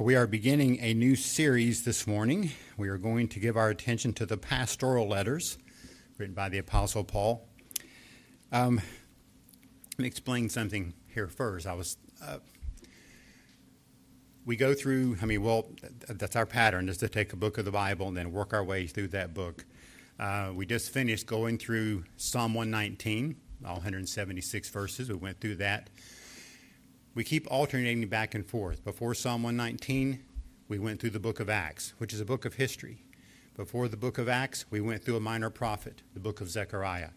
We are beginning a new series this morning. We are going to give our attention to the pastoral letters written by the Apostle Paul. Um, let me explain something here first. I was, uh, we go through, I mean, well, that's our pattern is to take a book of the Bible and then work our way through that book. Uh, we just finished going through Psalm 119, all 176 verses. We went through that we keep alternating back and forth. Before Psalm 119, we went through the book of Acts, which is a book of history. Before the book of Acts, we went through a minor prophet, the book of Zechariah.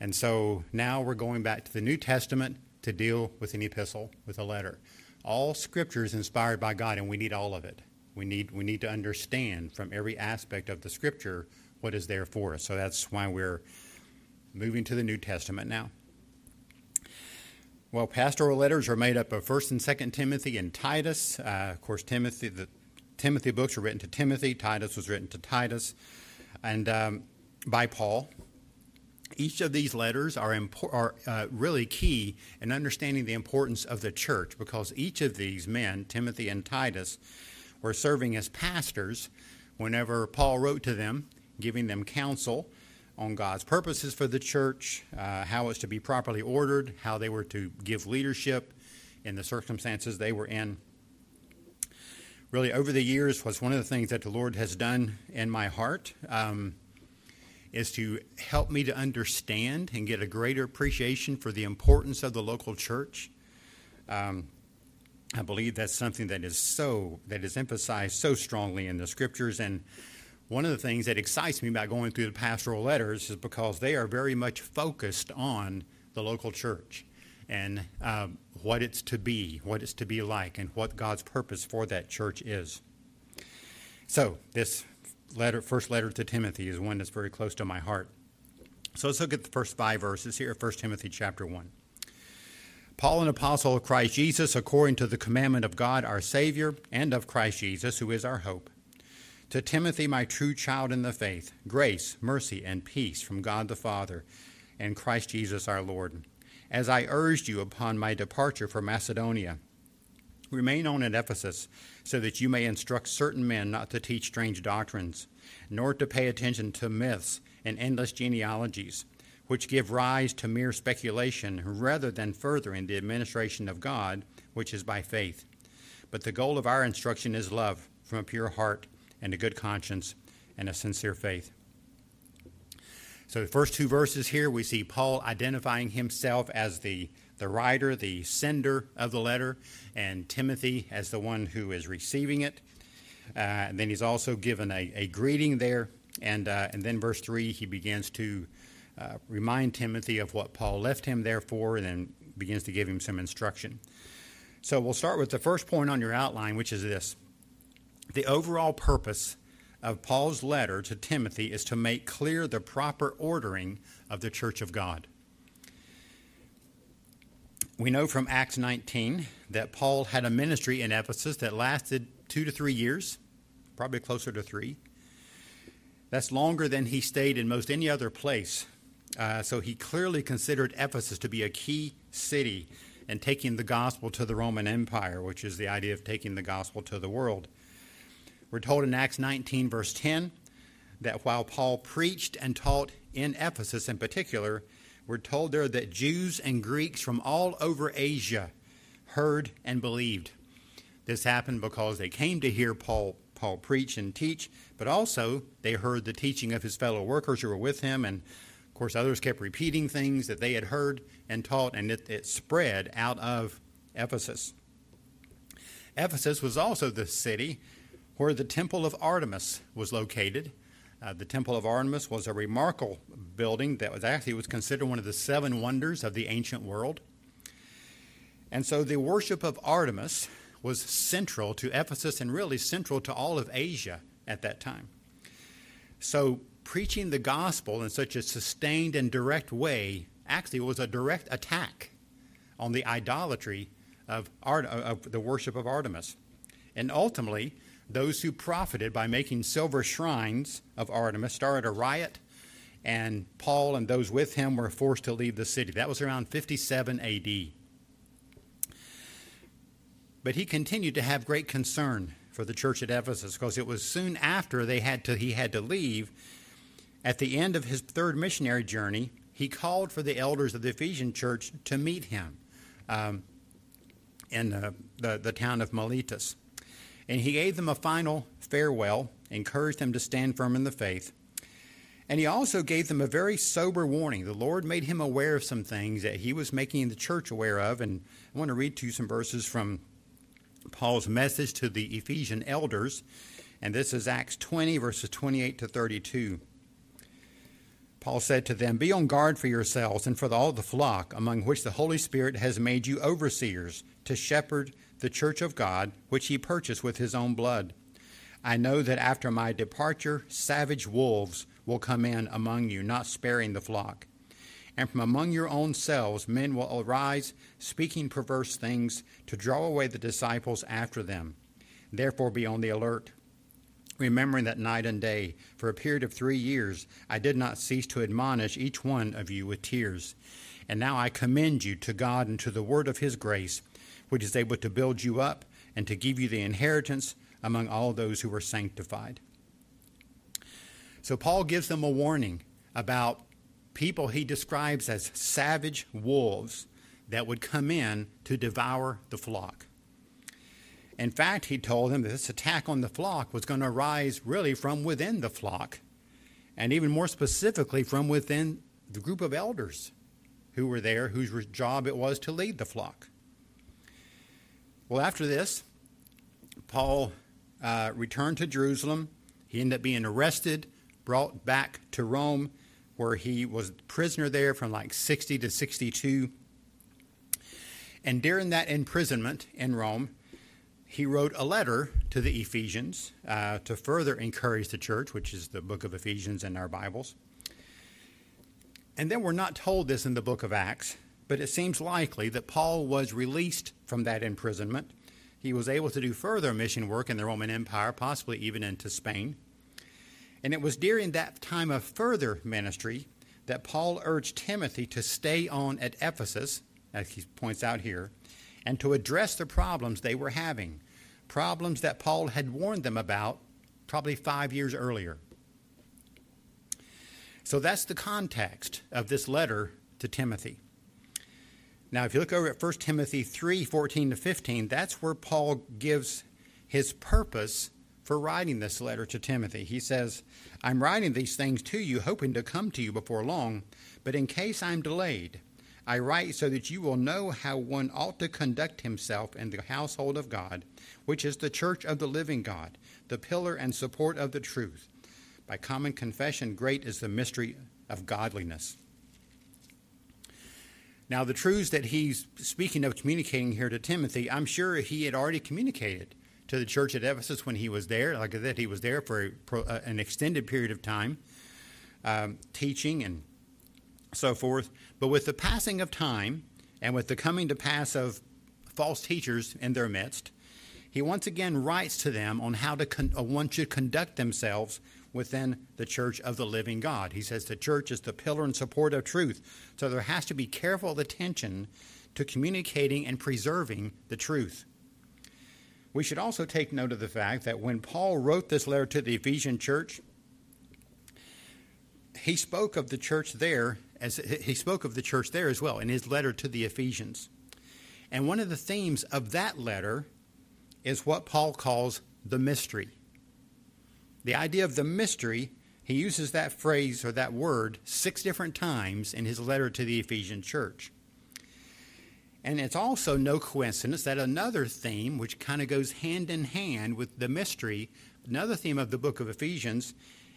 And so now we're going back to the New Testament to deal with an epistle, with a letter. All scripture is inspired by God, and we need all of it. We need, we need to understand from every aspect of the scripture what is there for us. So that's why we're moving to the New Testament now. Well, pastoral letters are made up of First and Second Timothy and Titus. Uh, of course, Timothy the Timothy books were written to Timothy. Titus was written to Titus, and um, by Paul. Each of these letters are, impor- are uh, really key in understanding the importance of the church because each of these men, Timothy and Titus, were serving as pastors whenever Paul wrote to them, giving them counsel on God's purposes for the church, uh, how it's to be properly ordered, how they were to give leadership in the circumstances they were in. Really, over the years, was one of the things that the Lord has done in my heart um, is to help me to understand and get a greater appreciation for the importance of the local church. Um, I believe that's something that is so that is emphasized so strongly in the scriptures and one of the things that excites me about going through the pastoral letters is because they are very much focused on the local church and uh, what it's to be, what it's to be like, and what God's purpose for that church is. So, this letter, first letter to Timothy is one that's very close to my heart. So let's look at the first five verses here, 1 Timothy chapter 1. Paul, an apostle of Christ Jesus, according to the commandment of God our Savior, and of Christ Jesus, who is our hope to Timothy, my true child in the faith, grace, mercy, and peace from God the Father and Christ Jesus our Lord. As I urged you upon my departure for Macedonia, remain on at Ephesus, so that you may instruct certain men not to teach strange doctrines, nor to pay attention to myths and endless genealogies, which give rise to mere speculation rather than furthering the administration of God, which is by faith. But the goal of our instruction is love from a pure heart and a good conscience and a sincere faith. So, the first two verses here, we see Paul identifying himself as the, the writer, the sender of the letter, and Timothy as the one who is receiving it. Uh, and then he's also given a, a greeting there. And, uh, and then, verse 3, he begins to uh, remind Timothy of what Paul left him there for, and then begins to give him some instruction. So, we'll start with the first point on your outline, which is this the overall purpose of Paul's letter to Timothy is to make clear the proper ordering of the church of God. We know from Acts 19 that Paul had a ministry in Ephesus that lasted two to three years, probably closer to three. That's longer than he stayed in most any other place. Uh, so he clearly considered Ephesus to be a key city in taking the gospel to the Roman Empire, which is the idea of taking the gospel to the world. We're told in Acts 19, verse 10, that while Paul preached and taught in Ephesus in particular, we're told there that Jews and Greeks from all over Asia heard and believed. This happened because they came to hear Paul, Paul preach and teach, but also they heard the teaching of his fellow workers who were with him. And of course, others kept repeating things that they had heard and taught, and it, it spread out of Ephesus. Ephesus was also the city where the Temple of Artemis was located. Uh, the Temple of Artemis was a remarkable building that was actually was considered one of the seven wonders of the ancient world. And so the worship of Artemis was central to Ephesus and really central to all of Asia at that time. So preaching the gospel in such a sustained and direct way actually was a direct attack on the idolatry of, Art- of the worship of Artemis. And ultimately, those who profited by making silver shrines of Artemis started a riot, and Paul and those with him were forced to leave the city. That was around 57 AD. But he continued to have great concern for the church at Ephesus because it was soon after they had to, he had to leave. At the end of his third missionary journey, he called for the elders of the Ephesian church to meet him um, in the, the, the town of Miletus. And he gave them a final farewell, encouraged them to stand firm in the faith. And he also gave them a very sober warning. The Lord made him aware of some things that he was making the church aware of. And I want to read to you some verses from Paul's message to the Ephesian elders. And this is Acts 20, verses 28 to 32. Paul said to them, Be on guard for yourselves and for all the flock, among which the Holy Spirit has made you overseers, to shepherd the church of God, which he purchased with his own blood. I know that after my departure, savage wolves will come in among you, not sparing the flock. And from among your own selves men will arise, speaking perverse things, to draw away the disciples after them. Therefore be on the alert remembering that night and day, for a period of three years, I did not cease to admonish each one of you with tears. And now I commend you to God and to the word of his grace, which is able to build you up and to give you the inheritance among all those who are sanctified. So Paul gives them a warning about people he describes as savage wolves that would come in to devour the flock. In fact, he told them that this attack on the flock was going to arise really from within the flock, and even more specifically from within the group of elders who were there, whose job it was to lead the flock. Well, after this, Paul uh, returned to Jerusalem. He ended up being arrested, brought back to Rome, where he was prisoner there from like 60 to 62. And during that imprisonment in Rome, he wrote a letter to the Ephesians uh, to further encourage the church, which is the book of Ephesians in our Bibles. And then we're not told this in the book of Acts, but it seems likely that Paul was released from that imprisonment. He was able to do further mission work in the Roman Empire, possibly even into Spain. And it was during that time of further ministry that Paul urged Timothy to stay on at Ephesus, as he points out here, and to address the problems they were having problems that Paul had warned them about probably five years earlier. So that's the context of this letter to Timothy. Now, if you look over at 1 Timothy 3 14 to 15, that's where Paul gives his purpose for writing this letter to Timothy. He says, I'm writing these things to you, hoping to come to you before long, but in case I'm delayed, I write so that you will know how one ought to conduct himself in the household of God which is the church of the living God, the pillar and support of the truth. By common confession, great is the mystery of godliness. Now, the truths that he's speaking of communicating here to Timothy, I'm sure he had already communicated to the church at Ephesus when he was there. Like I said, he was there for a, uh, an extended period of time, um, teaching and so forth. But with the passing of time and with the coming to pass of false teachers in their midst, he once again writes to them on how to con- uh, one should conduct themselves within the church of the living God. He says the church is the pillar and support of truth. So there has to be careful attention to communicating and preserving the truth. We should also take note of the fact that when Paul wrote this letter to the Ephesian church, he spoke of the church there as he spoke of the church there as well in his letter to the Ephesians. And one of the themes of that letter is what Paul calls the mystery. The idea of the mystery, he uses that phrase or that word six different times in his letter to the Ephesian church. And it's also no coincidence that another theme, which kind of goes hand in hand with the mystery, another theme of the book of Ephesians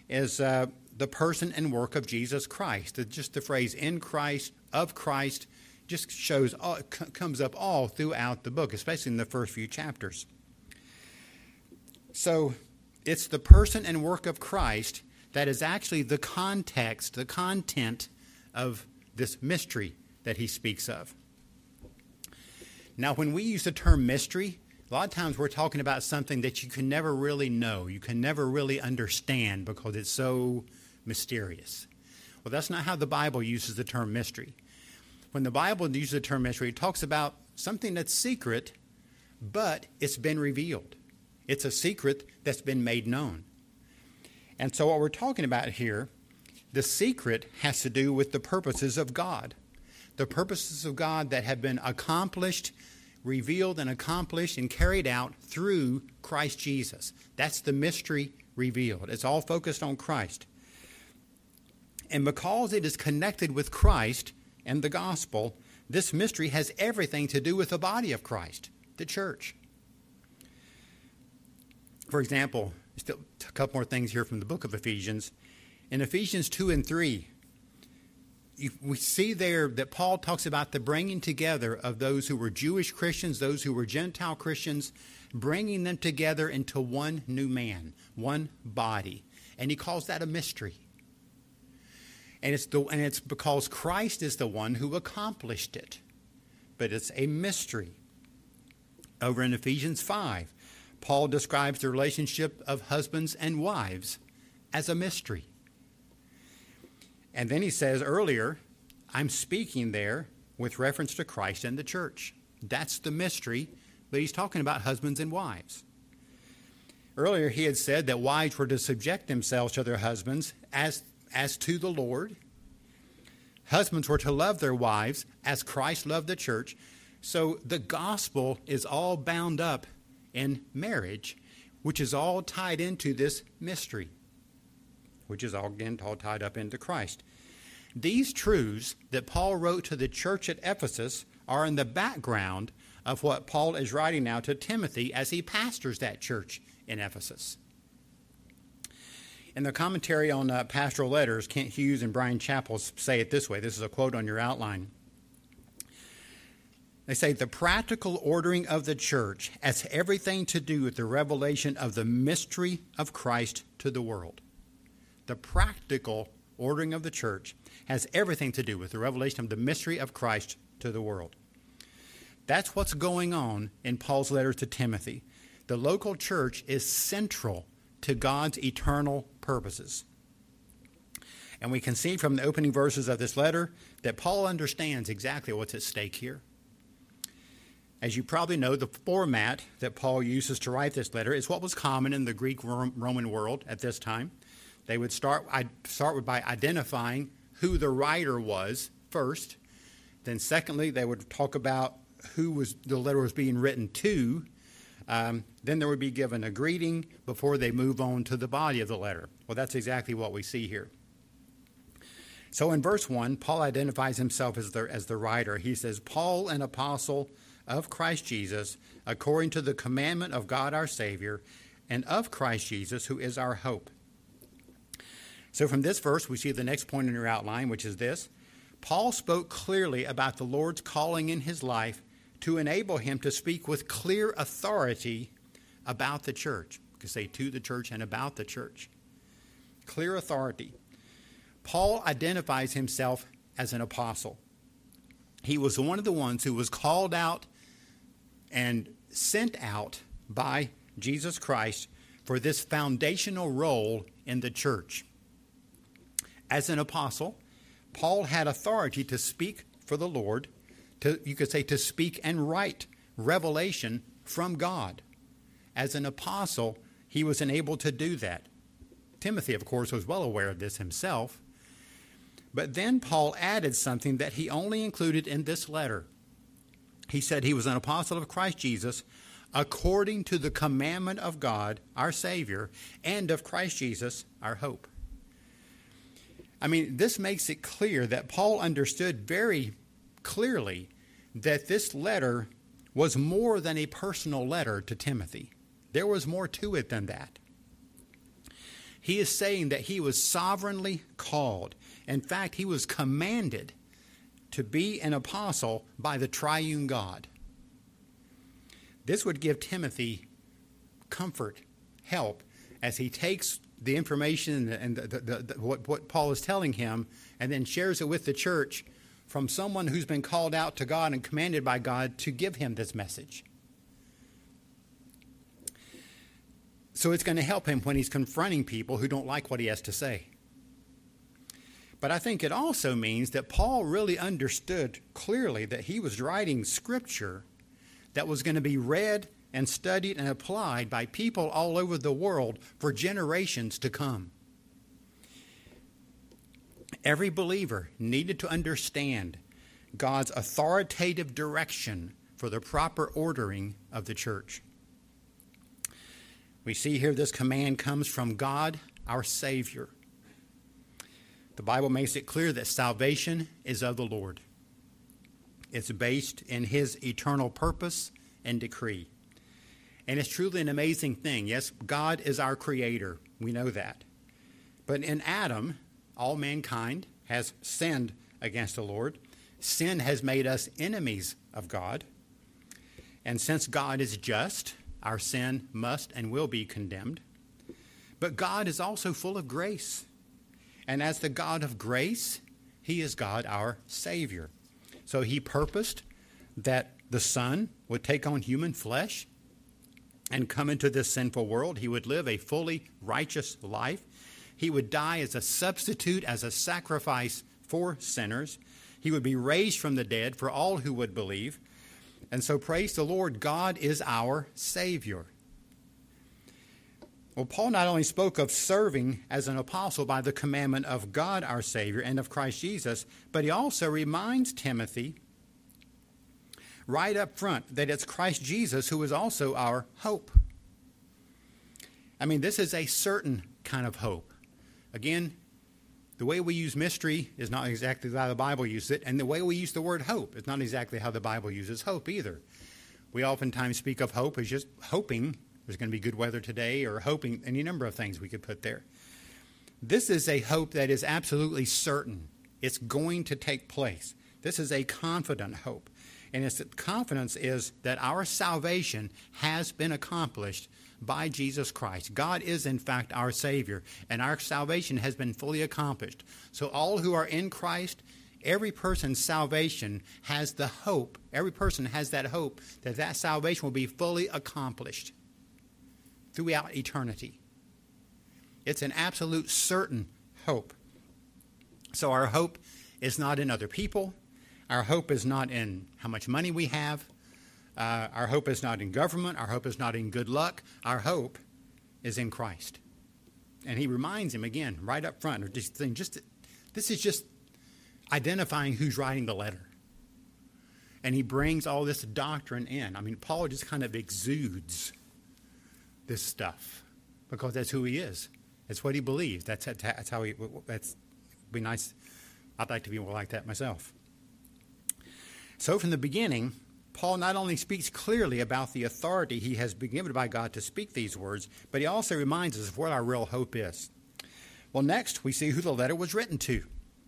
is uh, the person and work of Jesus Christ. Just the phrase in Christ, of Christ, just shows, all, comes up all throughout the book, especially in the first few chapters. So it's the person and work of Christ that is actually the context, the content of this mystery that he speaks of. Now, when we use the term mystery, a lot of times we're talking about something that you can never really know, you can never really understand because it's so mysterious. Well, that's not how the Bible uses the term mystery. When the Bible uses the term mystery, it talks about something that's secret, but it's been revealed. It's a secret that's been made known. And so, what we're talking about here, the secret has to do with the purposes of God. The purposes of God that have been accomplished, revealed, and accomplished and carried out through Christ Jesus. That's the mystery revealed. It's all focused on Christ. And because it is connected with Christ and the gospel, this mystery has everything to do with the body of Christ, the church. For example, still a couple more things here from the book of Ephesians. In Ephesians 2 and 3, we see there that Paul talks about the bringing together of those who were Jewish Christians, those who were Gentile Christians, bringing them together into one new man, one body. And he calls that a mystery. And it's, the, and it's because Christ is the one who accomplished it. But it's a mystery. Over in Ephesians 5, Paul describes the relationship of husbands and wives as a mystery. And then he says earlier, I'm speaking there with reference to Christ and the church. That's the mystery, but he's talking about husbands and wives. Earlier, he had said that wives were to subject themselves to their husbands as, as to the Lord. Husbands were to love their wives as Christ loved the church. So the gospel is all bound up in marriage, which is all tied into this mystery which is all again all tied up into Christ. These truths that Paul wrote to the church at Ephesus are in the background of what Paul is writing now to Timothy as he pastors that church in Ephesus. In the commentary on uh, pastoral letters, Kent Hughes and Bryan Chapell say it this way. This is a quote on your outline. They say the practical ordering of the church has everything to do with the revelation of the mystery of Christ to the world the practical ordering of the church has everything to do with the revelation of the mystery of Christ to the world. That's what's going on in Paul's letter to Timothy. The local church is central to God's eternal purposes. And we can see from the opening verses of this letter that Paul understands exactly what's at stake here. As you probably know, the format that Paul uses to write this letter is what was common in the Greek Roman world at this time. They would start, I'd start by identifying who the writer was first. Then, secondly, they would talk about who was the letter was being written to. Um, then there would be given a greeting before they move on to the body of the letter. Well, that's exactly what we see here. So in verse 1, Paul identifies himself as the, as the writer. He says, Paul, an apostle of Christ Jesus, according to the commandment of God our Savior, and of Christ Jesus, who is our hope. So, from this verse, we see the next point in your outline, which is this Paul spoke clearly about the Lord's calling in his life to enable him to speak with clear authority about the church. You could say to the church and about the church. Clear authority. Paul identifies himself as an apostle. He was one of the ones who was called out and sent out by Jesus Christ for this foundational role in the church. As an apostle, Paul had authority to speak for the Lord, to, you could say to speak and write revelation from God. As an apostle, he was enabled to do that. Timothy, of course, was well aware of this himself. But then Paul added something that he only included in this letter. He said he was an apostle of Christ Jesus according to the commandment of God, our Savior, and of Christ Jesus, our hope. I mean, this makes it clear that Paul understood very clearly that this letter was more than a personal letter to Timothy. There was more to it than that. He is saying that he was sovereignly called. In fact, he was commanded to be an apostle by the triune God. This would give Timothy comfort, help, as he takes the information and the, the, the, what, what Paul is telling him and then shares it with the church from someone who's been called out to God and commanded by God to give him this message. So it's going to help him when he's confronting people who don't like what he has to say. But I think it also means that Paul really understood clearly that he was writing scripture that was going to be read and studied and applied by people all over the world for generations to come. Every believer needed to understand God's authoritative direction for the proper ordering of the church. We see here this command comes from God, our Savior. The Bible makes it clear that salvation is of the Lord. It's based in His eternal purpose and decree. And it's truly an amazing thing. Yes, God is our creator. We know that. But in Adam, all mankind has sinned against the Lord. Sin has made us enemies of God. And since God is just, our sin must and will be condemned. But God is also full of grace. And as the God of grace, He is God our Savior. So He purposed that the Son would take on human flesh and come into this sinful world. He would live a fully righteous life. He would die as a substitute, as a sacrifice for sinners. He would be raised from the dead for all who would believe. And so, praise the Lord, God is our Savior. Well, Paul not only spoke of serving as an apostle by the commandment of God our Savior and of Christ Jesus, but he also reminds Timothy right up front that it's Christ Jesus who is also our hope. I mean, this is a certain kind of hope. Again, the way we use mystery is not exactly how the Bible uses it, and the way we use the word hope is not exactly how the Bible uses hope either. We oftentimes speak of hope as just hoping there's going to be good weather today, or hoping any number of things we could put there. This is a hope that is absolutely certain. It's going to take place. This is a confident hope. And its confidence is that our salvation has been accomplished by Jesus Christ. God is, in fact, our Savior, and our salvation has been fully accomplished. So, all who are in Christ, every person's salvation has the hope, every person has that hope that that salvation will be fully accomplished throughout eternity. It's an absolute certain hope. So, our hope is not in other people, our hope is not in how much money we have. Uh, our hope is not in government. Our hope is not in good luck. Our hope is in Christ. And he reminds him again, right up front, or just thing, just this is just identifying who's writing the letter. And he brings all this doctrine in. I mean, Paul just kind of exudes this stuff because that's who he is. That's what he believes. That's, that's how he. That's be nice. I'd like to be more like that myself. So from the beginning, Paul not only speaks clearly about the authority he has been given by God to speak these words, but he also reminds us of what our real hope is. Well, next we see who the letter was written to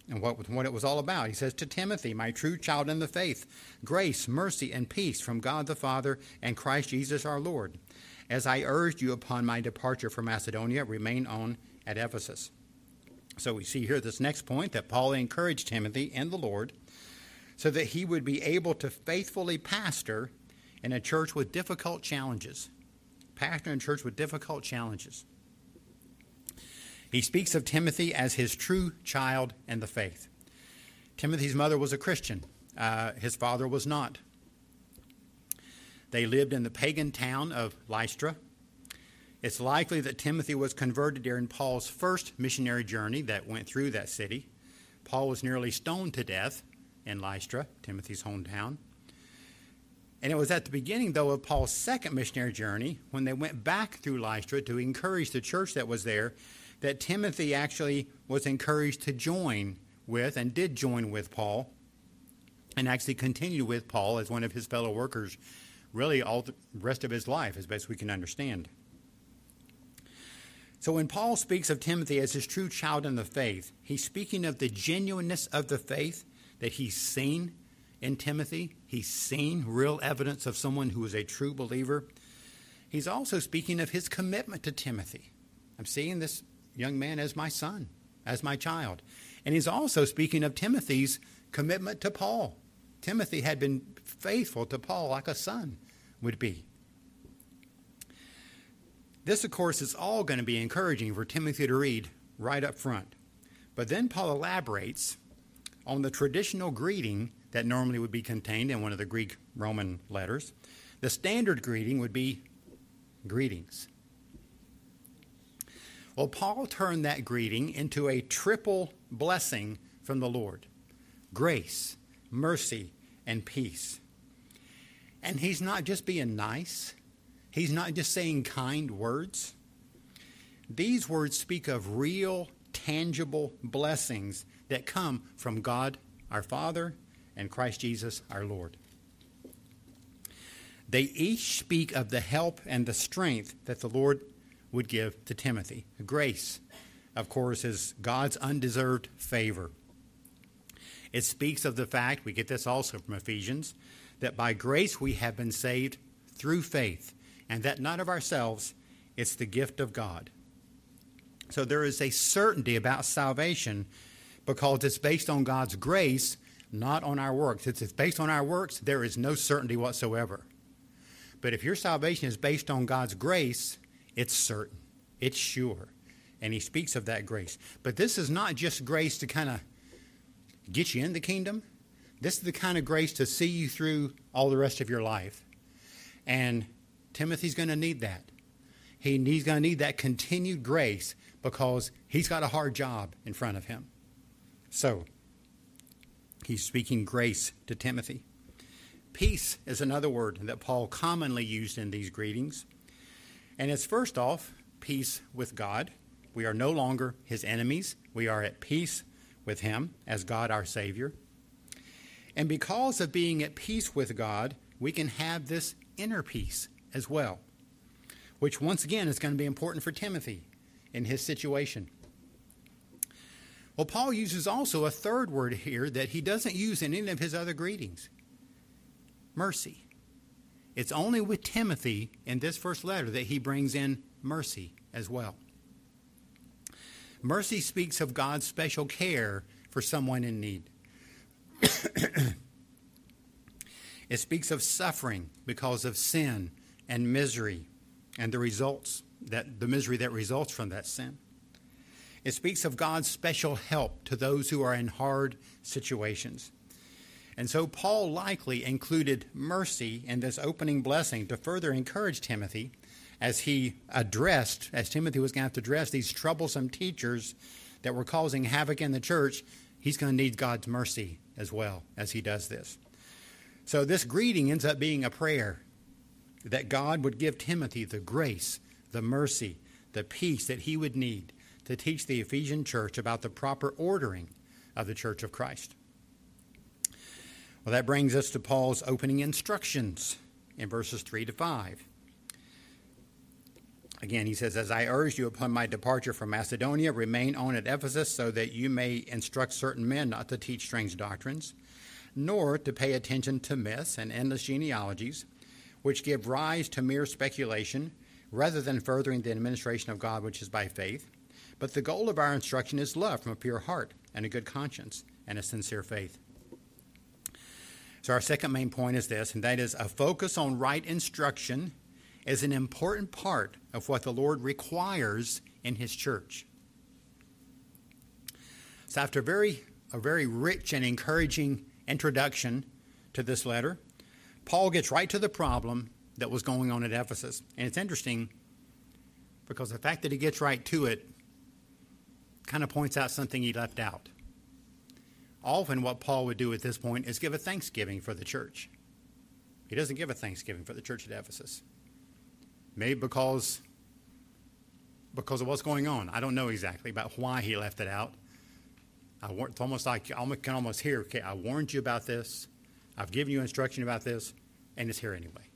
and what, what it was all about. He says, To Timothy, my true child in the faith, grace, mercy, and peace from God the Father and Christ Jesus our Lord. As I urged you upon my departure from Macedonia, remain on at Ephesus. So we see here this next point that Paul encouraged Timothy in the Lord so that he would be able to faithfully pastor in a church with difficult challenges. Pastor in a church with difficult challenges. He speaks of Timothy as his true child in the faith. Timothy's mother was a Christian, uh, his father was not. They lived in the pagan town of Lystra. It's likely that Timothy was converted during Paul's first missionary journey that went through that city. Paul was nearly stoned to death in Lystra, Timothy's hometown. And it was at the beginning, though, of Paul's second missionary journey, when they went back through Lystra to encourage the church that was there, that Timothy actually was encouraged to join with and did join with Paul and actually continued with Paul as one of his fellow workers really all the rest of his life, as best we can understand. So when Paul speaks of Timothy as his true child in the faith, he's speaking of the genuineness of the faith that he's seen in Timothy. He's seen real evidence of someone who is a true believer. He's also speaking of his commitment to Timothy. I'm seeing this young man as my son, as my child. And he's also speaking of Timothy's commitment to Paul. Timothy had been faithful to Paul like a son would be. This, of course, is all going to be encouraging for Timothy to read right up front. But then Paul elaborates on the traditional greeting that normally would be contained in one of the Greek Roman letters. The standard greeting would be greetings. Well, Paul turned that greeting into a triple blessing from the Lord grace, mercy, and peace. And he's not just being nice, he's not just saying kind words. These words speak of real, tangible blessings that come from God our Father and Christ Jesus our Lord. They each speak of the help and the strength that the Lord would give to Timothy. Grace, of course, is God's undeserved favor. It speaks of the fact, we get this also from Ephesians, that by grace we have been saved through faith, and that not of ourselves, it's the gift of God. So there is a certainty about salvation because it's based on God's grace, not on our works. If it's based on our works, there is no certainty whatsoever. But if your salvation is based on God's grace, it's certain, it's sure. And he speaks of that grace. But this is not just grace to kind of get you in the kingdom. This is the kind of grace to see you through all the rest of your life. And Timothy's going to need that. He, he's going to need that continued grace because he's got a hard job in front of him. So, he's speaking grace to Timothy. Peace is another word that Paul commonly used in these greetings. And it's first off, peace with God. We are no longer his enemies. We are at peace with him as God our Savior. And because of being at peace with God, we can have this inner peace as well, which once again is going to be important for Timothy in his situation. Well, Paul uses also a third word here that he doesn't use in any of his other greetings mercy. It's only with Timothy in this first letter that he brings in mercy as well. Mercy speaks of God's special care for someone in need. It speaks of suffering because of sin and misery and the results that the misery that results from that sin. It speaks of God's special help to those who are in hard situations. And so Paul likely included mercy in this opening blessing to further encourage Timothy as he addressed, as Timothy was going to have to address these troublesome teachers that were causing havoc in the church. He's going to need God's mercy as well as he does this. So this greeting ends up being a prayer that God would give Timothy the grace the mercy, the peace that he would need to teach the Ephesian church about the proper ordering of the church of Christ. Well, that brings us to Paul's opening instructions in verses 3 to 5. Again, he says, As I urged you upon my departure from Macedonia, remain on at Ephesus so that you may instruct certain men not to teach strange doctrines, nor to pay attention to myths and endless genealogies, which give rise to mere speculation rather than furthering the administration of God which is by faith. But the goal of our instruction is love from a pure heart and a good conscience and a sincere faith. So, our second main point is this, and that is a focus on right instruction is an important part of what the Lord requires in His church. So, after a very, a very rich and encouraging introduction to this letter, Paul gets right to the problem that was going on at Ephesus. And it's interesting because the fact that he gets right to it kind of points out something he left out. Often, what Paul would do at this point is give a thanksgiving for the church. He doesn't give a thanksgiving for the church at Ephesus. Maybe because, because of what's going on. I don't know exactly about why he left it out. I, it's almost like I can almost hear, okay, I warned you about this. I've given you instruction about this, and it's here anyway.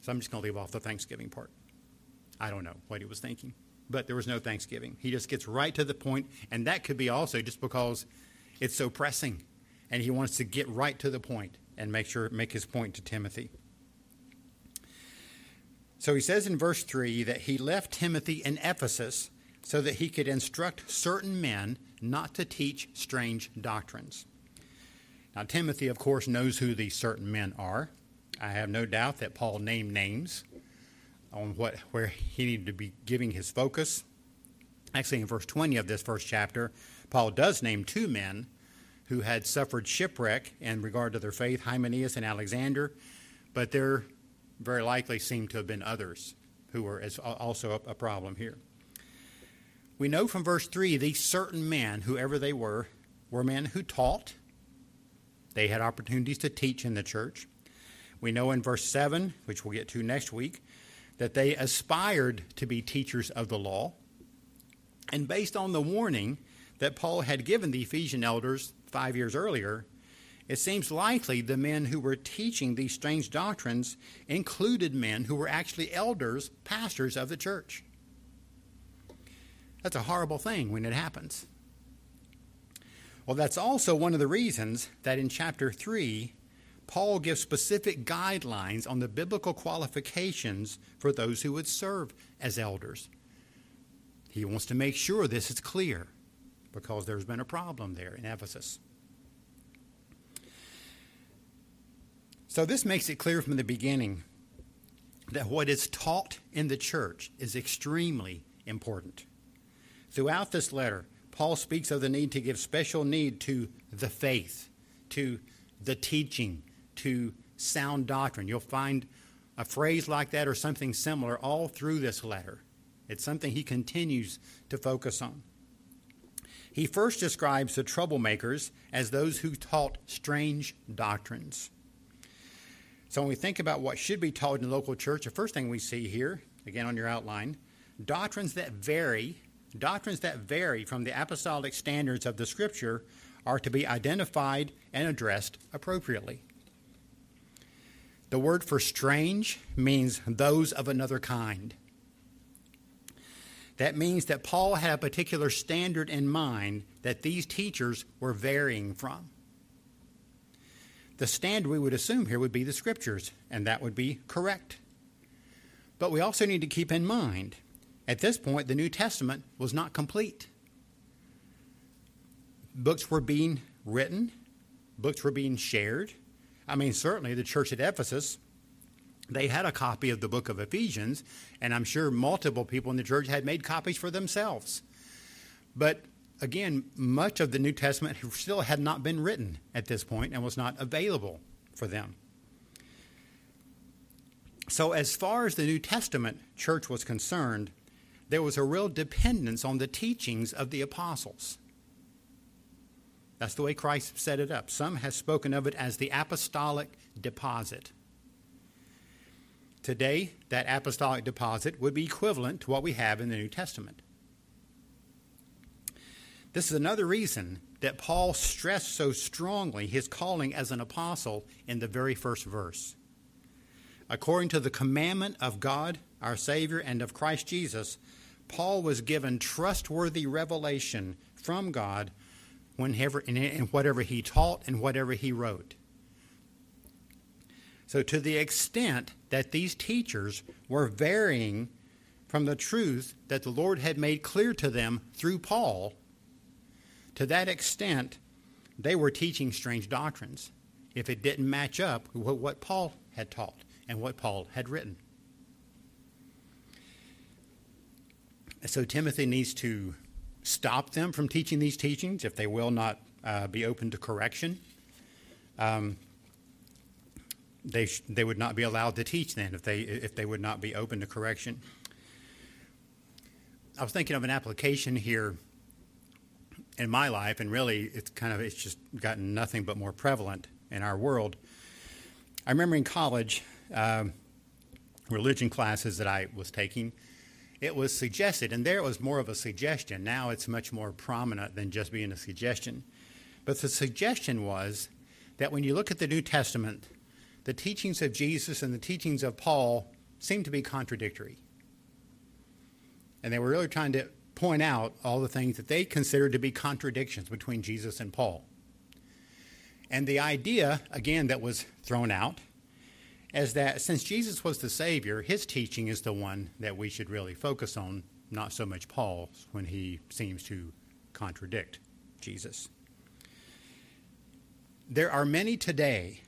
So I'm just going to leave off the Thanksgiving part. I don't know what he was thinking, but there was no Thanksgiving. He just gets right to the point, and that could be also just because it's so pressing, and he wants to get right to the point and make sure make his point to Timothy. So he says in verse 3 that he left Timothy in Ephesus so that he could instruct certain men not to teach strange doctrines. Now, Timothy, of course, knows who these certain men are. I have no doubt that Paul named names on what where he needed to be giving his focus. Actually, in verse 20 of this first chapter, Paul does name two men who had suffered shipwreck in regard to their faith, Hymenaeus and Alexander, but there very likely seem to have been others who were as also a problem here. We know from verse 3 these certain men, whoever they were, were men who taught. They had opportunities to teach in the church. We know in verse 7, which we'll get to next week, that they aspired to be teachers of the law. And based on the warning that Paul had given the Ephesian elders five years earlier, it seems likely the men who were teaching these strange doctrines included men who were actually elders, pastors of the church. That's a horrible thing when it happens. Well, that's also one of the reasons that in chapter 3, Paul gives specific guidelines on the biblical qualifications for those who would serve as elders. He wants to make sure this is clear because there's been a problem there in Ephesus. So, this makes it clear from the beginning that what is taught in the church is extremely important. Throughout this letter, Paul speaks of the need to give special need to the faith, to the teaching, to sound doctrine. You'll find a phrase like that or something similar all through this letter. It's something he continues to focus on. He first describes the troublemakers as those who taught strange doctrines. So when we think about what should be taught in the local church, the first thing we see here, again on your outline, doctrines that vary, doctrines that vary from the apostolic standards of the scripture are to be identified and addressed appropriately. The word for strange means those of another kind. That means that Paul had a particular standard in mind that these teachers were varying from the standard we would assume here would be the scriptures, and that would be correct. But we also need to keep in mind at this point, the New Testament was not complete. Books were being written, books were being shared. I mean, certainly the church at Ephesus, they had a copy of the book of Ephesians, and I'm sure multiple people in the church had made copies for themselves. But again, much of the New Testament still had not been written at this point and was not available for them. So, as far as the New Testament church was concerned, there was a real dependence on the teachings of the apostles. That's the way Christ set it up. Some have spoken of it as the apostolic deposit. Today, that apostolic deposit would be equivalent to what we have in the New Testament. This is another reason that Paul stressed so strongly his calling as an apostle in the very first verse. According to the commandment of God, our Savior, and of Christ Jesus, Paul was given trustworthy revelation from God whenever, in whatever he taught and whatever he wrote. So, to the extent that these teachers were varying from the truth that the Lord had made clear to them through Paul, to that extent, they were teaching strange doctrines if it didn't match up with what Paul had taught and what Paul had written. So Timothy needs to stop them from teaching these teachings if they will not uh, be open to correction. Um, they, sh- they would not be allowed to teach then if they, if they would not be open to correction. I was thinking of an application here in my life, and really it's kind of it's just gotten nothing but more prevalent in our world. I remember in college, um, religion classes that I was taking, it was suggested, and there it was more of a suggestion. Now it's much more prominent than just being a suggestion. But the suggestion was that when you look at the New Testament, the teachings of Jesus and the teachings of Paul seem to be contradictory. And they were really trying to point out all the things that they considered to be contradictions between Jesus and Paul. And the idea, again, that was thrown out is that since Jesus was the Savior, his teaching is the one that we should really focus on, not so much Paul's when he seems to contradict Jesus. There are many today,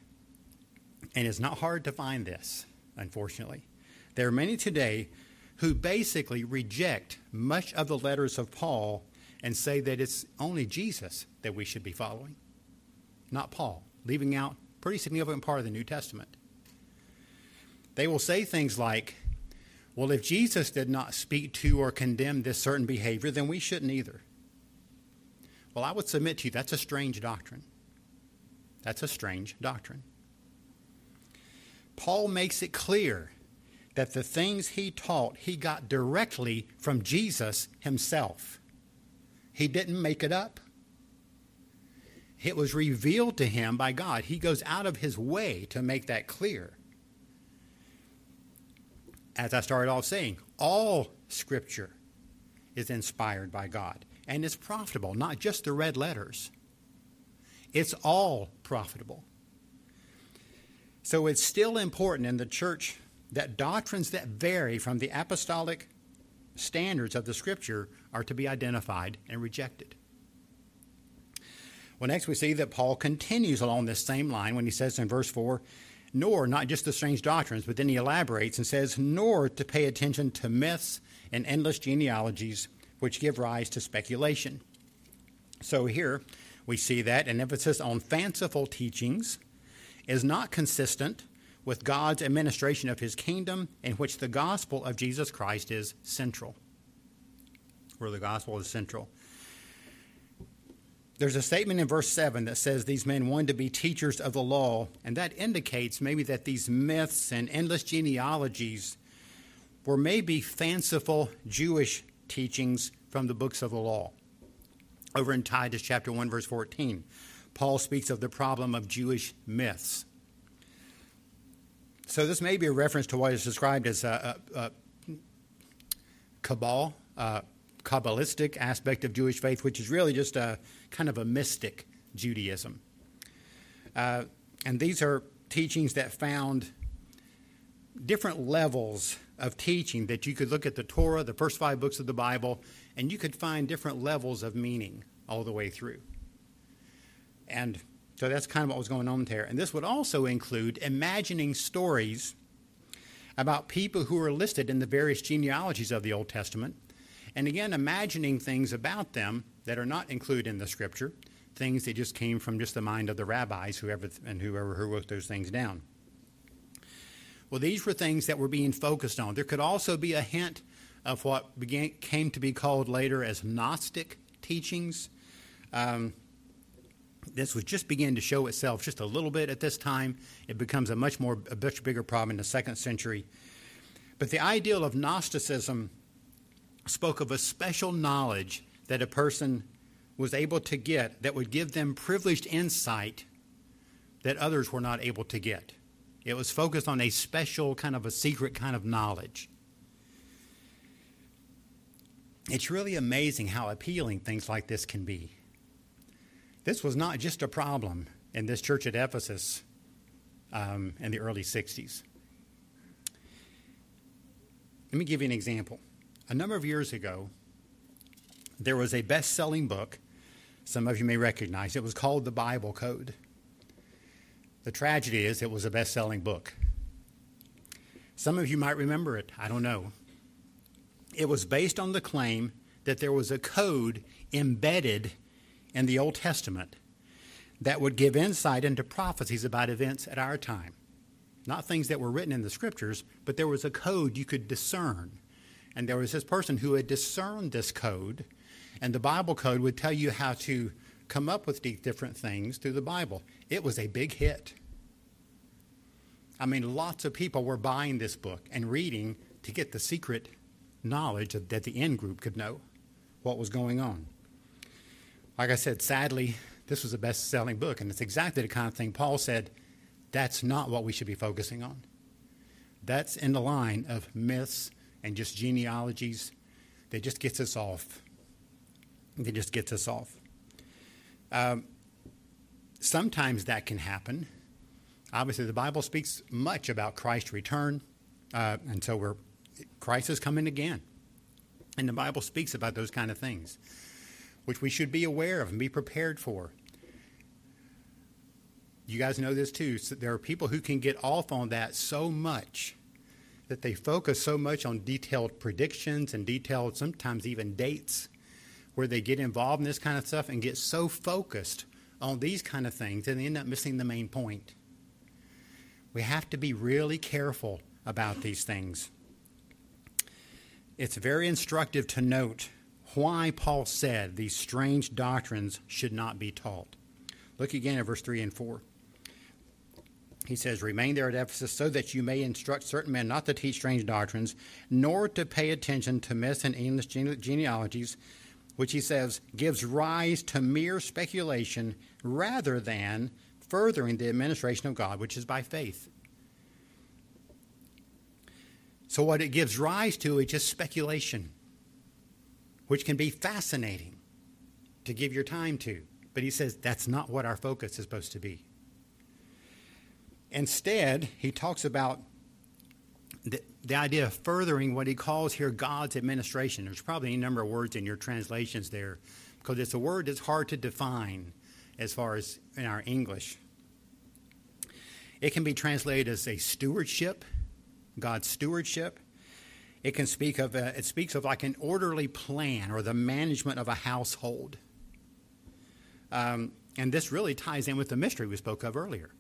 and it's not hard to find this, unfortunately. There are many today who basically reject much of the letters of Paul and say that it's only Jesus that we should be following. not Paul, leaving out pretty significant part of the New Testament. They will say things like, well, if Jesus did not speak to or condemn this certain behavior, then we shouldn't either. Well, I would submit to you that's a strange doctrine. That's a strange doctrine. Paul makes it clear that the things he taught, he got directly from Jesus himself. He didn't make it up. It was revealed to him by God. He goes out of his way to make that clear as I started off saying, all Scripture is inspired by God and it's profitable, not just the red letters. It's all profitable. So it's still important in the church that doctrines that vary from the apostolic standards of the Scripture are to be identified and rejected. Well, next we see that Paul continues along this same line when he says in verse 4 nor not just the strange doctrines, but then he elaborates and says, nor to pay attention to myths and endless genealogies which give rise to speculation. So here we see that an emphasis on fanciful teachings is not consistent with God's administration of his kingdom, in which the gospel of Jesus Christ is central. Where the gospel is central. There's a statement in verse 7 that says these men wanted to be teachers of the law, and that indicates maybe that these myths and endless genealogies were maybe fanciful Jewish teachings from the books of the law. Over in Titus chapter 1 verse 14, Paul speaks of the problem of Jewish myths. So this may be a reference to what is described as a, a, a cabal, uh, Kabbalistic aspect of Jewish faith, which is really just a kind of a mystic Judaism. Uh, and these are teachings that found different levels of teaching that you could look at the Torah, the first five books of the Bible, and you could find different levels of meaning all the way through. And so that's kind of what was going on there. And this would also include imagining stories about people who are listed in the various genealogies of the Old Testament and again, imagining things about them that are not included in the scripture, things that just came from just the mind of the rabbis, whoever and whoever who wrote those things down. Well, these were things that were being focused on. There could also be a hint of what began, came to be called later as Gnostic teachings. Um, this was just beginning to show itself just a little bit at this time. It becomes a much more, a much bigger problem in the second century. But the ideal of Gnosticism spoke of a special knowledge that a person was able to get that would give them privileged insight that others were not able to get. It was focused on a special kind of a secret kind of knowledge. It's really amazing how appealing things like this can be. This was not just a problem in this church at Ephesus um, in the early 60s. Let me give you an example a number of years ago, there was a best selling book. Some of you may recognize it was called The Bible Code. The tragedy is it was a best selling book. Some of you might remember it. I don't know. It was based on the claim that there was a code embedded in the Old Testament that would give insight into prophecies about events at our time. Not things that were written in the scriptures, but there was a code you could discern and there was this person who had discerned this code, and the Bible code would tell you how to come up with these different things through the Bible. It was a big hit. I mean, lots of people were buying this book and reading to get the secret knowledge that the in group could know what was going on. Like I said, sadly, this was a best selling book, and it's exactly the kind of thing Paul said that's not what we should be focusing on. That's in the line of myths and just genealogies that just gets us off. That just gets us off. Um, sometimes that can happen. Obviously, the Bible speaks much about Christ's return, uh, and so we're Christ is coming again, and the Bible speaks about those kind of things, which we should be aware of and be prepared for. You guys know this too. So there are people who can get off on that so much that they focus so much on detailed predictions and detailed, sometimes even dates, where they get involved in this kind of stuff and get so focused on these kind of things and they end up missing the main point. We have to be really careful about these things. It's very instructive to note why Paul said these strange doctrines should not be taught. Look again at verse 3 and 4. He says, Remain there at Ephesus so that you may instruct certain men not to teach strange doctrines, nor to pay attention to myths and English gene- genealogies, which he says gives rise to mere speculation rather than furthering the administration of God, which is by faith. So, what it gives rise to is just speculation, which can be fascinating to give your time to. But he says that's not what our focus is supposed to be. Instead, he talks about the, the idea of furthering what he calls here God's administration. There's probably a number of words in your translations there because it's a word that's hard to define as far as in our English. It can be translated as a stewardship, God's stewardship. It can speak of a, it speaks of like an orderly plan or the management of a household. Um, and this really ties in with the mystery we spoke of earlier.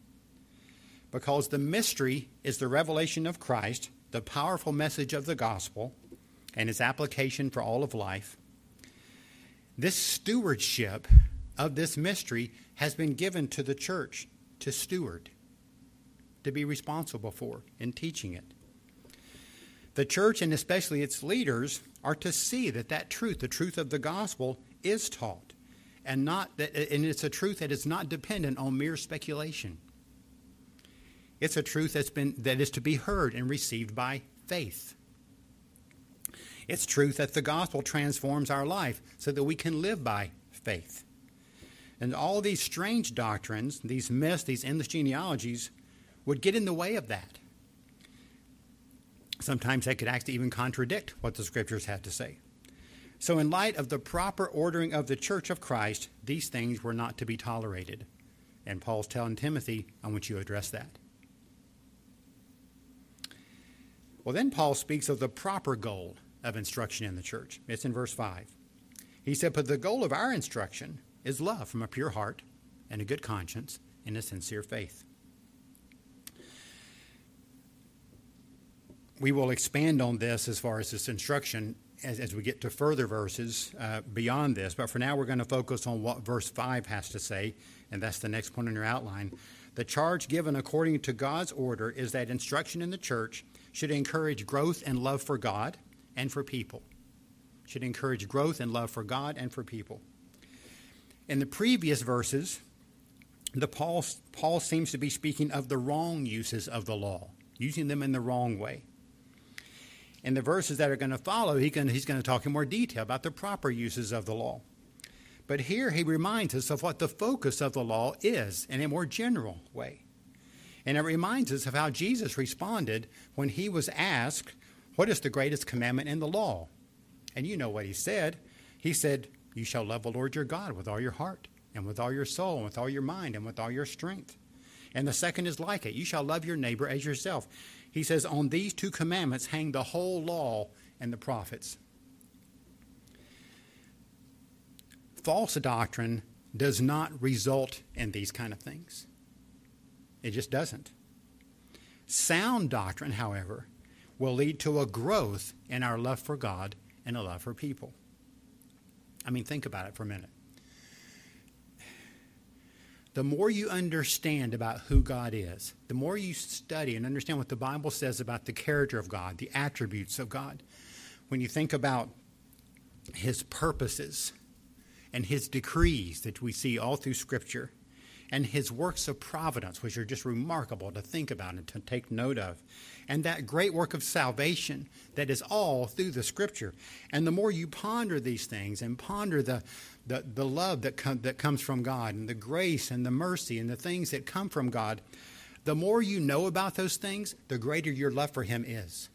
Because the mystery is the revelation of Christ, the powerful message of the gospel, and its application for all of life. This stewardship of this mystery has been given to the church to steward, to be responsible for in teaching it. The church, and especially its leaders, are to see that that truth, the truth of the gospel, is taught, and not that, and it's a truth that is not dependent on mere speculation. It's a truth that's been that is to be heard and received by faith. It's truth that the gospel transforms our life so that we can live by faith. And all these strange doctrines, these myths, these endless genealogies, would get in the way of that. Sometimes they could actually even contradict what the scriptures had to say. So, in light of the proper ordering of the church of Christ, these things were not to be tolerated. And Paul's telling Timothy, I want you to address that. Well, then Paul speaks of the proper goal of instruction in the church. It's in verse 5. He said, But the goal of our instruction is love from a pure heart and a good conscience and a sincere faith. We will expand on this as far as this instruction as, as we get to further verses uh, beyond this. But for now, we're going to focus on what verse 5 has to say, and that's the next point in your outline. The charge given according to God's order is that instruction in the church should encourage growth and love for God and for people. Should encourage growth and love for God and for people. In the previous verses, the Paul, Paul seems to be speaking of the wrong uses of the law, using them in the wrong way. In the verses that are going to follow, he can, he's going to talk in more detail about the proper uses of the law. But here he reminds us of what the focus of the law is in a more general way. And it reminds us of how Jesus responded when he was asked, What is the greatest commandment in the law? And you know what he said. He said, You shall love the Lord your God with all your heart, and with all your soul, and with all your mind, and with all your strength. And the second is like it you shall love your neighbor as yourself. He says, On these two commandments hang the whole law and the prophets. False doctrine does not result in these kind of things. It just doesn't. Sound doctrine, however, will lead to a growth in our love for God and a love for people. I mean, think about it for a minute the more you understand about who God is, the more you study and understand what the Bible says about the character of God, the attributes of God, when you think about his purposes and his decrees that we see all through Scripture, and his works of providence, which are just remarkable to think about and to take note of, and that great work of salvation that is all through the Scripture. And the more you ponder these things and ponder the, the, the love that, com- that comes from God and the grace and the mercy and the things that come from God, the more you know about those things, the greater your love for Him is.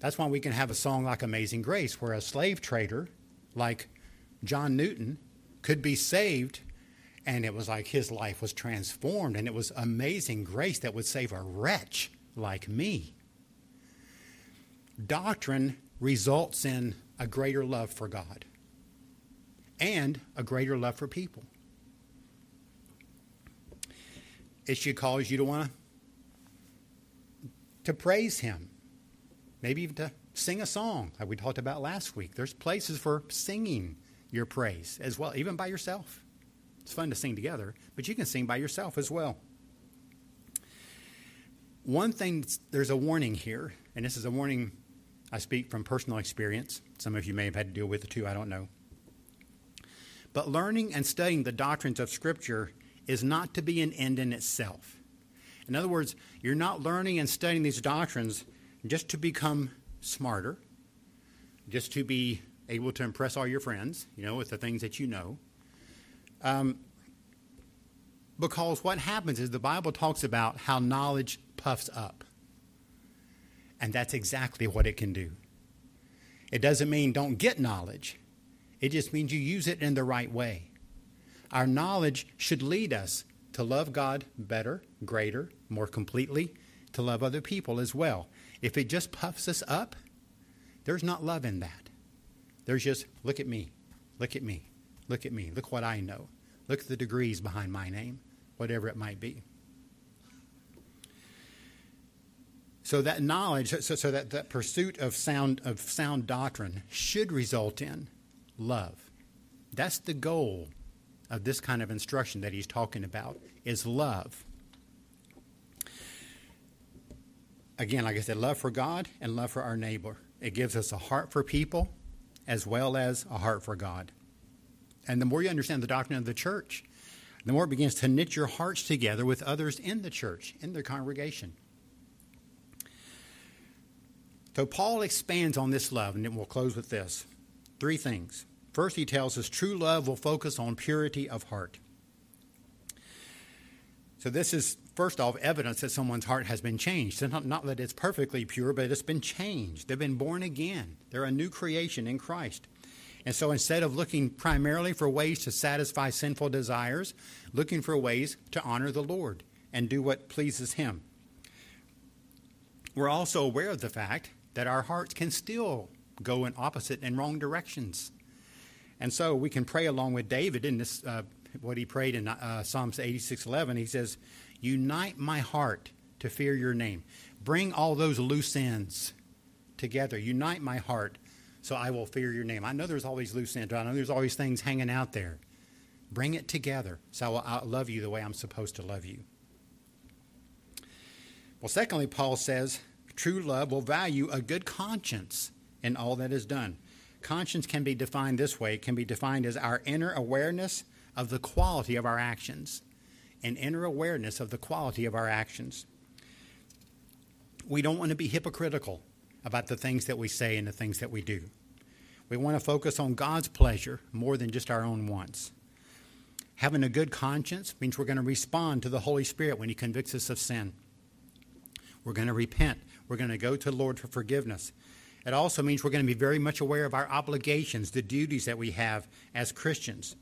That's why we can have a song like Amazing Grace, where a slave trader like John Newton could be saved, and it was like his life was transformed, and it was amazing grace that would save a wretch like me. Doctrine results in a greater love for God and a greater love for people. It should cause you to want to, praise Him, maybe even to sing a song, like we talked about last week. There's places for singing your praise as well, even by yourself. It's fun to sing together, but you can sing by yourself as well. One thing, there's a warning here, and this is a warning I speak from personal experience. Some of you may have had to deal with it too, I don't know. But learning and studying the doctrines of Scripture is not to be an end in itself. In other words, you're not learning and studying these doctrines just to become smarter, just to be able to impress all your friends, you know, with the things that you know. Um, because what happens is the Bible talks about how knowledge puffs up. And that's exactly what it can do. It doesn't mean don't get knowledge, it just means you use it in the right way. Our knowledge should lead us to love God better, greater, more completely, to love other people as well. If it just puffs us up, there's not love in that. There's just, look at me, look at me, look at me, look what I know, look at the degrees behind my name, whatever it might be. So that knowledge, so, so that, that pursuit of sound of sound doctrine should result in love. That's the goal of this kind of instruction that he's talking about is love. Again, like I said, love for God and love for our neighbor. It gives us a heart for people as well as a heart for God. And the more you understand the doctrine of the church, the more it begins to knit your hearts together with others in the church, in the congregation. So Paul expands on this love, and then we'll close with this. Three things. First, he tells us true love will focus on purity of heart. So, this is, first off, evidence that someone's heart has been changed. Not, not that it's perfectly pure, but it's been changed. They've been born again. They're a new creation in Christ. And so, instead of looking primarily for ways to satisfy sinful desires, looking for ways to honor the Lord and do what pleases Him. We're also aware of the fact that our hearts can still go in opposite and wrong directions. And so we can pray along with David in this, uh, what he prayed in uh, Psalms 86:11. He says, "Unite my heart to fear your name. Bring all those loose ends together. Unite my heart, so I will fear your name." I know there's always loose ends. I know there's always things hanging out there. Bring it together, so I'll love you the way I'm supposed to love you. Well, secondly, Paul says, True love will value a good conscience in all that is done. Conscience can be defined this way it can be defined as our inner awareness of the quality of our actions. An inner awareness of the quality of our actions. We don't want to be hypocritical about the things that we say and the things that we do. We want to focus on God's pleasure more than just our own wants. Having a good conscience means we're going to respond to the Holy Spirit when He convicts us of sin. We're going to repent we're going to go to the Lord for forgiveness. It also means we're going to be very much aware of our obligations, the duties that we have as Christians.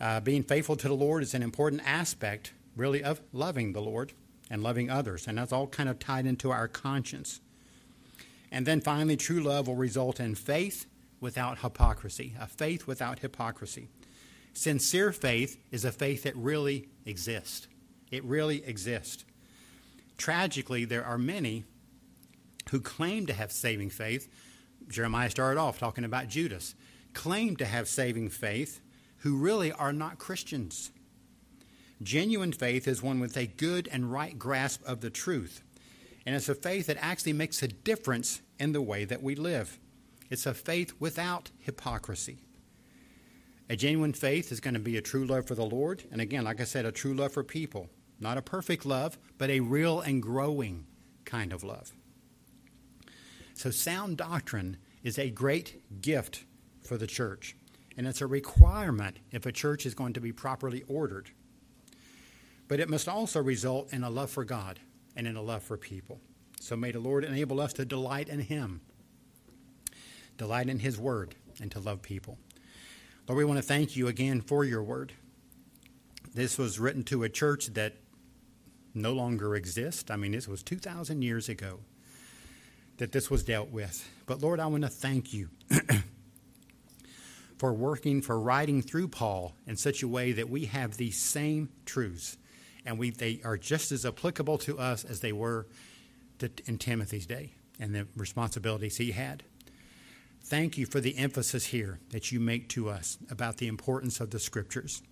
Uh, being faithful to the Lord is an important aspect, really, of loving the Lord and loving others. And that's all kind of tied into our conscience. And then finally, true love will result in faith without hypocrisy, a faith without hypocrisy. Sincere faith is a faith that really exists. It really exists. Tragically, there are many who claim to have saving faith. Jeremiah started off talking about Judas, claim to have saving faith, who really are not Christians. Genuine faith is one with a good and right grasp of the truth. And it's a faith that actually makes a difference in the way that we live. It's a faith without hypocrisy. A genuine faith is going to be a true love for the Lord. And again, like I said, a true love for people. Not a perfect love, but a real and growing kind of love. So, sound doctrine is a great gift for the church, and it's a requirement if a church is going to be properly ordered. But it must also result in a love for God and in a love for people. So, may the Lord enable us to delight in Him, delight in His Word, and to love people. Lord, we want to thank you again for your Word. This was written to a church that no longer exists. I mean, this was 2,000 years ago that this was dealt with. But Lord, I want to thank you for working, for writing through Paul in such a way that we have these same truths, and we, they are just as applicable to us as they were to, in Timothy's day and the responsibilities he had. Thank you for the emphasis here that you make to us about the importance of the scriptures.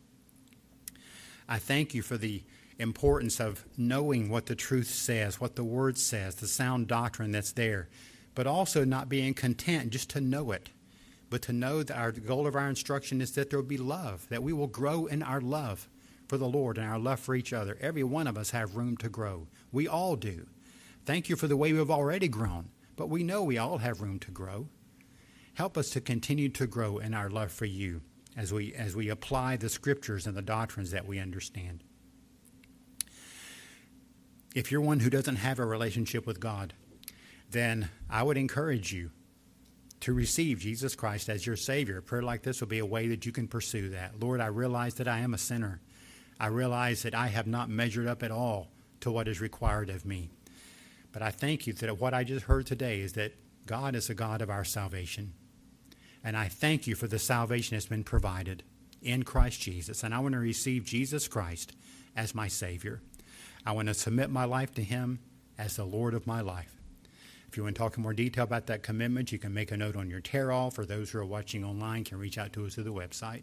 I thank you for the importance of knowing what the truth says, what the word says, the sound doctrine that's there, but also not being content just to know it, but to know that our goal of our instruction is that there will be love, that we will grow in our love for the Lord and our love for each other. Every one of us have room to grow. We all do. Thank you for the way we've already grown, but we know we all have room to grow. Help us to continue to grow in our love for you as we as we apply the scriptures and the doctrines that we understand. If you're one who doesn't have a relationship with God, then I would encourage you to receive Jesus Christ as your Savior. A prayer like this will be a way that you can pursue that. Lord, I realize that I am a sinner. I realize that I have not measured up at all to what is required of me. But I thank you that what I just heard today is that God is a God of our salvation. And I thank you for the salvation that's been provided in Christ Jesus. And I want to receive Jesus Christ as my Savior. I want to submit my life to Him as the Lord of my life. If you want to talk in more detail about that commitment, you can make a note on your tear off, or those who are watching online can reach out to us through the website.